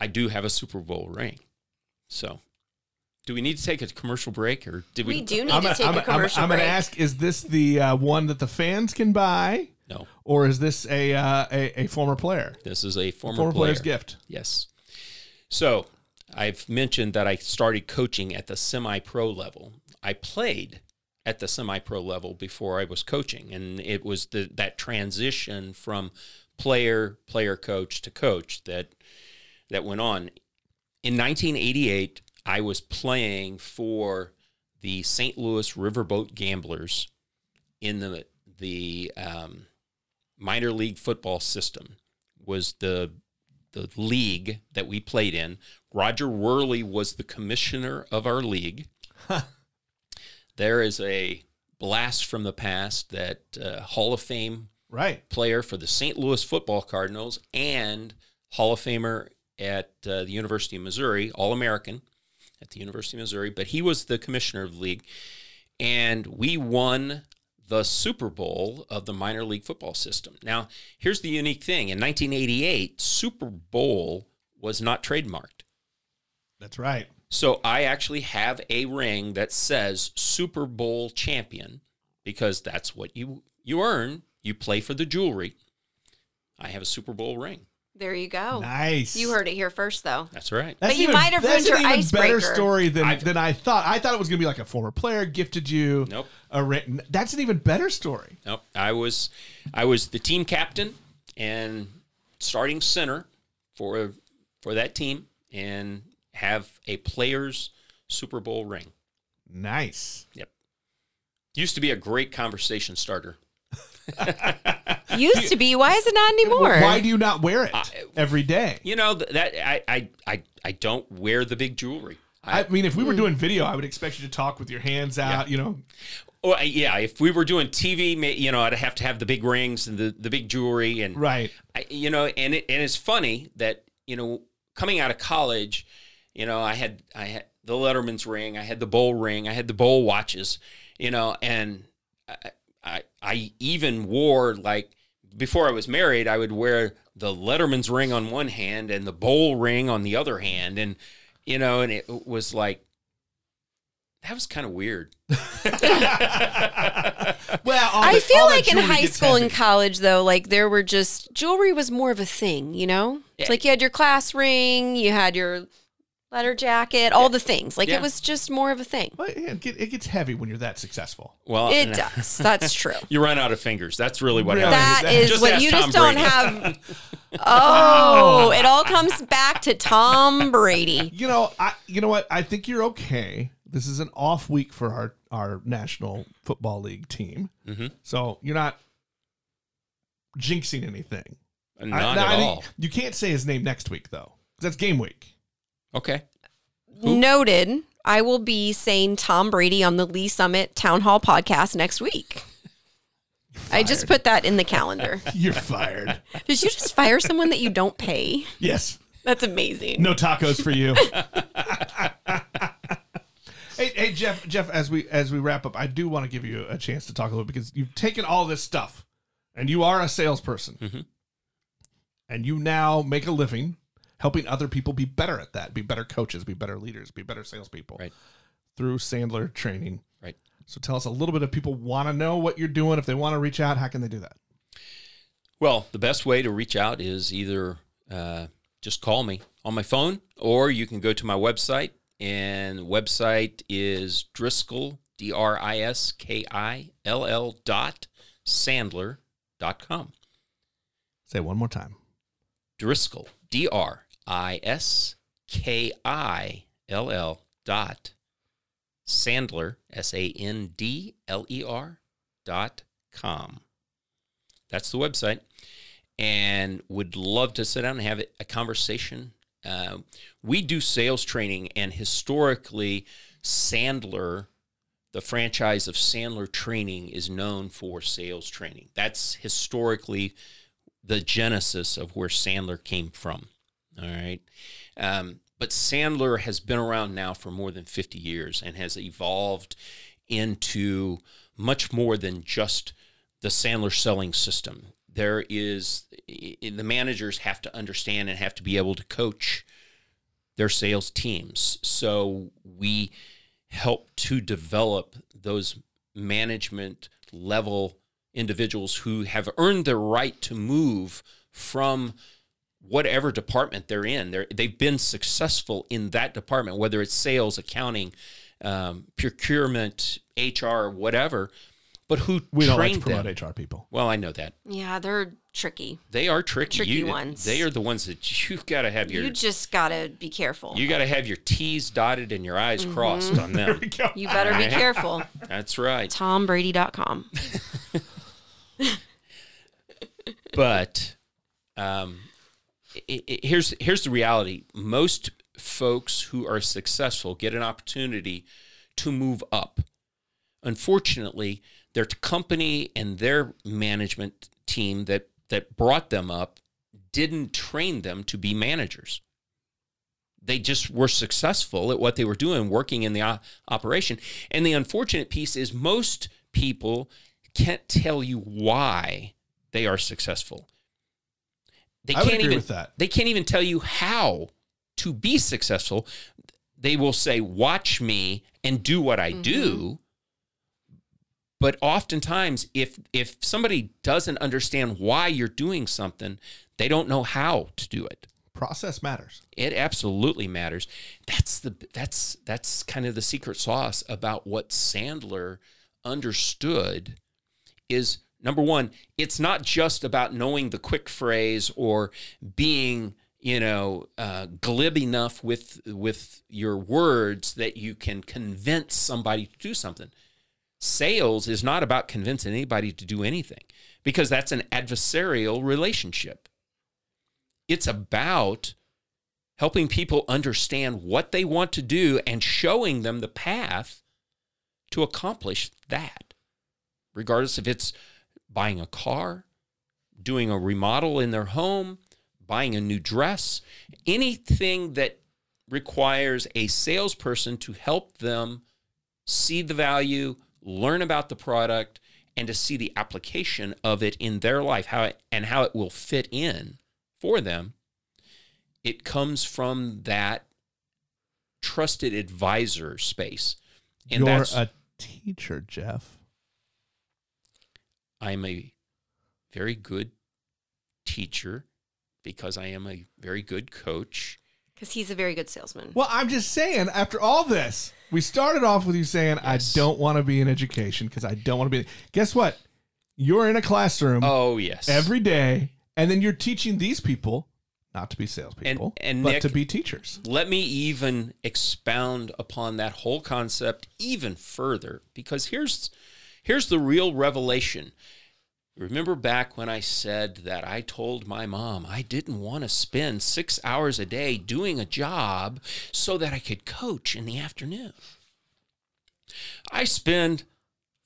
Speaker 3: I do have a Super Bowl ring. So, do we need to take a commercial break, or did we?
Speaker 2: We do need
Speaker 1: I'm
Speaker 2: to
Speaker 1: gonna-
Speaker 2: take
Speaker 1: I'm,
Speaker 2: a commercial
Speaker 1: I'm, I'm
Speaker 2: break.
Speaker 1: gonna ask: Is this the uh, one that the fans can buy,
Speaker 3: No,
Speaker 1: or is this a uh, a, a former player?
Speaker 3: this is a former,
Speaker 1: Former
Speaker 3: player.
Speaker 1: player's gift.
Speaker 3: Yes. So I've mentioned that I started coaching at the semi pro level. I played at the semi pro level before I was coaching. And it was the, that transition from player, player coach to coach that that went on. In 1988, I was playing for the St. Louis Riverboat Gamblers in the the um, minor league football system. Was the the league that we played in. Roger Wehrli was the commissioner of our league. There is a blast from the past that uh, Hall of Fame
Speaker 1: Right.
Speaker 3: player for the St. Louis Football Cardinals and Hall of Famer at uh, the University of Missouri, All American at the University of Missouri, but he was the commissioner of the league. And we won the Super Bowl of the minor league football system. Now, here's the unique thing in 1988, Super Bowl was not trademarked.
Speaker 1: That's right.
Speaker 3: So I actually have a ring that says Super Bowl champion because that's what you you earn. You play for the jewelry. I have a Super Bowl ring.
Speaker 2: There you go.
Speaker 1: Nice.
Speaker 2: You heard it here first, though.
Speaker 3: That's right.
Speaker 1: That's
Speaker 2: But you might have
Speaker 1: that's
Speaker 2: ruined your
Speaker 1: even better story than,
Speaker 3: I've-
Speaker 1: than I thought. I thought it was going to be like a former player gifted you.
Speaker 3: Nope.
Speaker 1: A ring. That's an even better story.
Speaker 3: Nope. I was I was the team captain and starting center for for that team and have a player's Super Bowl ring.
Speaker 1: Nice.
Speaker 3: Yep. Used to be a great conversation starter. *laughs*
Speaker 2: Used to be. Why is it not anymore?
Speaker 1: Why do you not wear it every day?
Speaker 3: You know that I I I, I don't wear the big jewelry.
Speaker 1: I mean, if we were hmm. doing video, I would expect you to talk with your hands out. You know,
Speaker 3: Well, yeah, if we were doing TV, you know, I'd have to have the big rings and the, the big jewelry and
Speaker 1: right?
Speaker 3: I, you know, and it, and it's funny that you know, coming out of college, you know, I had I had the Letterman's ring, I had the bowl ring, I had the bowl watches, you know, and I I, I even wore like before I was married, I would wear the Letterman's ring on one hand and the bowl ring on the other hand, and you know, and it was like that was kind of weird. *laughs*
Speaker 1: Well, all
Speaker 2: I feel like in high
Speaker 1: gets
Speaker 2: school and college, though, like there were just jewelry was more of a thing, you know? It's like you had your class ring, you had your letter jacket, all the things. Like
Speaker 3: Yeah.
Speaker 2: it was just more of a thing.
Speaker 1: Well, yeah, it, get- it gets heavy when you're that successful.
Speaker 3: Well,
Speaker 2: It does. That's true. *laughs*
Speaker 3: You run out of fingers. That's really what
Speaker 1: Really?
Speaker 3: happens.
Speaker 2: That is
Speaker 3: Just
Speaker 2: what
Speaker 3: ask
Speaker 2: you
Speaker 3: Tom
Speaker 2: just don't
Speaker 3: Brady.
Speaker 2: have. *laughs* Oh, it all comes back to Tom Brady.
Speaker 1: You know, I you know what? I think you're okay. This is an off week for our our National Football League team,
Speaker 3: Mhm.
Speaker 1: so you're not jinxing anything.
Speaker 3: Not
Speaker 1: I-
Speaker 3: at
Speaker 1: I think-
Speaker 3: all.
Speaker 1: You can't say his name next week though, 'cause that's game week.
Speaker 3: Okay.
Speaker 2: Noted. I will be saying Tom Brady on the Lee's Summit Town Hall podcast next week. I just put that in the calendar. *laughs*
Speaker 1: You're fired.
Speaker 2: Did you just fire someone that you don't pay?
Speaker 1: yes.
Speaker 2: That's amazing.
Speaker 1: No tacos for you. *laughs* hey, hey, Jeff. Jeff, as we as we wrap up, I do want to give you a chance to talk a little because you've taken all this stuff, and you are a salesperson,
Speaker 3: Mhm.
Speaker 1: and you now make a living helping other people be better at that, be better coaches, be better leaders, be better salespeople,
Speaker 3: Right.
Speaker 1: Through Sandler training.
Speaker 3: Right.
Speaker 1: So tell us a little bit if people want to know what you're doing, if they want to reach out, how can they do that?
Speaker 3: Well, the best way to reach out is either uh, just call me on my phone, or you can go to my website, and the website is Driskill D R I S K I L L dot Sandler dot com.
Speaker 1: Say one more time.
Speaker 3: Driskill D R I S K I L L dot Sandler S A N D L E R dot com. That's the website, and would love to sit down and have a conversation. Uh, we do sales training, and historically, Sandler, the franchise of Sandler Training, is known for sales training. That's historically the genesis of where Sandler came from. All right. Um, but Sandler has been around now for more than 50 years and has evolved into much more than just the Sandler selling system. There is, the managers have to understand and have to be able to coach their sales teams. So we help to develop those management level individuals who have earned the right to move from whatever department they're in. They're, they've been successful in that department, whether it's sales, accounting, um, procurement, HR, whatever. But who
Speaker 1: We don't like to promote
Speaker 3: them?
Speaker 1: HR people.
Speaker 3: Well, I know that
Speaker 2: Yeah, they're tricky.
Speaker 3: they are tricky.
Speaker 2: Tricky
Speaker 3: You-
Speaker 2: ones.
Speaker 3: They are the ones that you've got to have your
Speaker 2: You just gotta be careful.
Speaker 3: you got to have your T's dotted and your I's
Speaker 2: Mm-hmm.
Speaker 3: crossed on them. *laughs*
Speaker 2: You better be careful.
Speaker 3: That's right.
Speaker 2: TomBrady.com. *laughs*
Speaker 3: but um, i i here's here's the reality: most folks who are successful get an opportunity to move up. Unfortunately, their company and their management team that that brought them up didn't train them to be managers. They just were successful at what they were doing, working in the o- operation. And the unfortunate piece is most people can't tell you why they are successful. They
Speaker 1: I
Speaker 3: can't
Speaker 1: agree
Speaker 3: even
Speaker 1: with that.
Speaker 3: they can't even tell you how to be successful. They will say, "Watch me and do what I do." Mm-hmm. But oftentimes, if if somebody doesn't understand why you're doing something, they don't know how to do it.
Speaker 1: Process matters.
Speaker 3: It absolutely matters. That's the that's that's kind of the secret sauce about what Sandler understood is number one, it's not just about knowing the quick phrase or being you know uh, glib enough with with your words that you can convince somebody to do something. Sales is not about convincing anybody to do anything because that's an adversarial relationship. It's about helping people understand what they want to do and showing them the path to accomplish that, regardless if it's buying a car, doing a remodel in their home, buying a new dress, anything that requires a salesperson to help them see the value, learn about the product, and to see the application of it in their life, how it, and how it will fit in for them it comes from that trusted advisor space. And
Speaker 1: You're
Speaker 3: that's
Speaker 1: a teacher, Jeff.
Speaker 3: I'm a very good teacher because I am a very good coach.
Speaker 2: Because he's a very good salesman.
Speaker 1: Well, I'm just saying, after all this, we started off with you saying,
Speaker 3: Yes.
Speaker 1: I don't want to be in education because I don't want to be. Guess what? You're in a classroom
Speaker 3: Oh yes,
Speaker 1: every day, and then you're teaching these people not to be salespeople,
Speaker 3: and
Speaker 1: but
Speaker 3: Nick-
Speaker 1: to be teachers.
Speaker 3: Let me even expound upon that whole concept even further because here's here's the real revelation. Remember back when I said that I told my mom I didn't want to spend 6 hours a day doing a job so that I could coach in the afternoon. I spend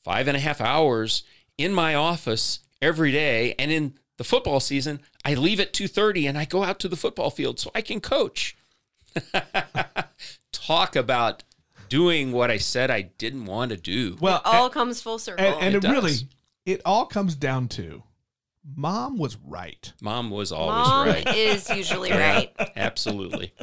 Speaker 3: five and a half hours in my office every day and in the football season i leave at 2.30 and i go out to the football field so i can coach *laughs* talk about doing what i said i didn't want to do
Speaker 1: Well,
Speaker 2: All comes full circle.
Speaker 1: and, oh, and
Speaker 3: It
Speaker 1: it, really, it all comes down to mom was right.
Speaker 3: mom was always
Speaker 2: Mom
Speaker 3: right
Speaker 2: is usually right.
Speaker 3: absolutely *laughs*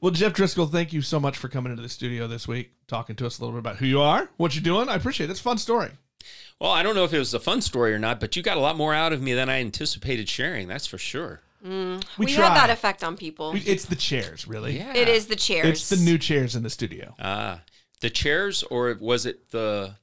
Speaker 1: Well, Jeff Driskill, thank you so much for coming into the studio this week, talking to us a little bit about who you are, what you're doing. I appreciate it. It's a fun story.
Speaker 3: well i don't know if it was a fun story or not but you got a lot more out of me than i anticipated sharing that's for sure
Speaker 1: We,
Speaker 2: We,
Speaker 1: try.
Speaker 2: have that effect on people.
Speaker 1: We- It's the chairs, really.
Speaker 3: yeah
Speaker 2: It is the chairs.
Speaker 1: It's the new chairs in the studio.
Speaker 3: ah the chairs or was it the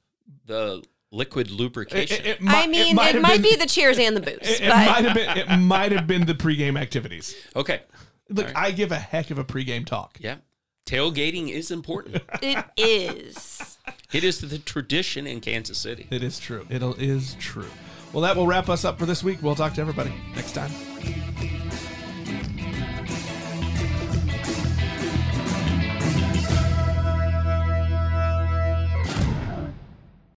Speaker 3: the liquid lubrication
Speaker 1: it- it
Speaker 2: I
Speaker 1: mi-
Speaker 2: mean, it might,
Speaker 1: have been-
Speaker 2: be the chairs and the boots,
Speaker 1: It, it might have been. It *laughs* might have been the pregame activities.
Speaker 3: okay
Speaker 1: Look,
Speaker 3: All right.
Speaker 1: I give a heck of a pregame talk.
Speaker 3: yeah tailgating is important *laughs*
Speaker 2: it is.
Speaker 3: It is the tradition in Kansas City.
Speaker 1: It is true. It is true. Well, that will wrap us up for this week. We'll talk to everybody next time.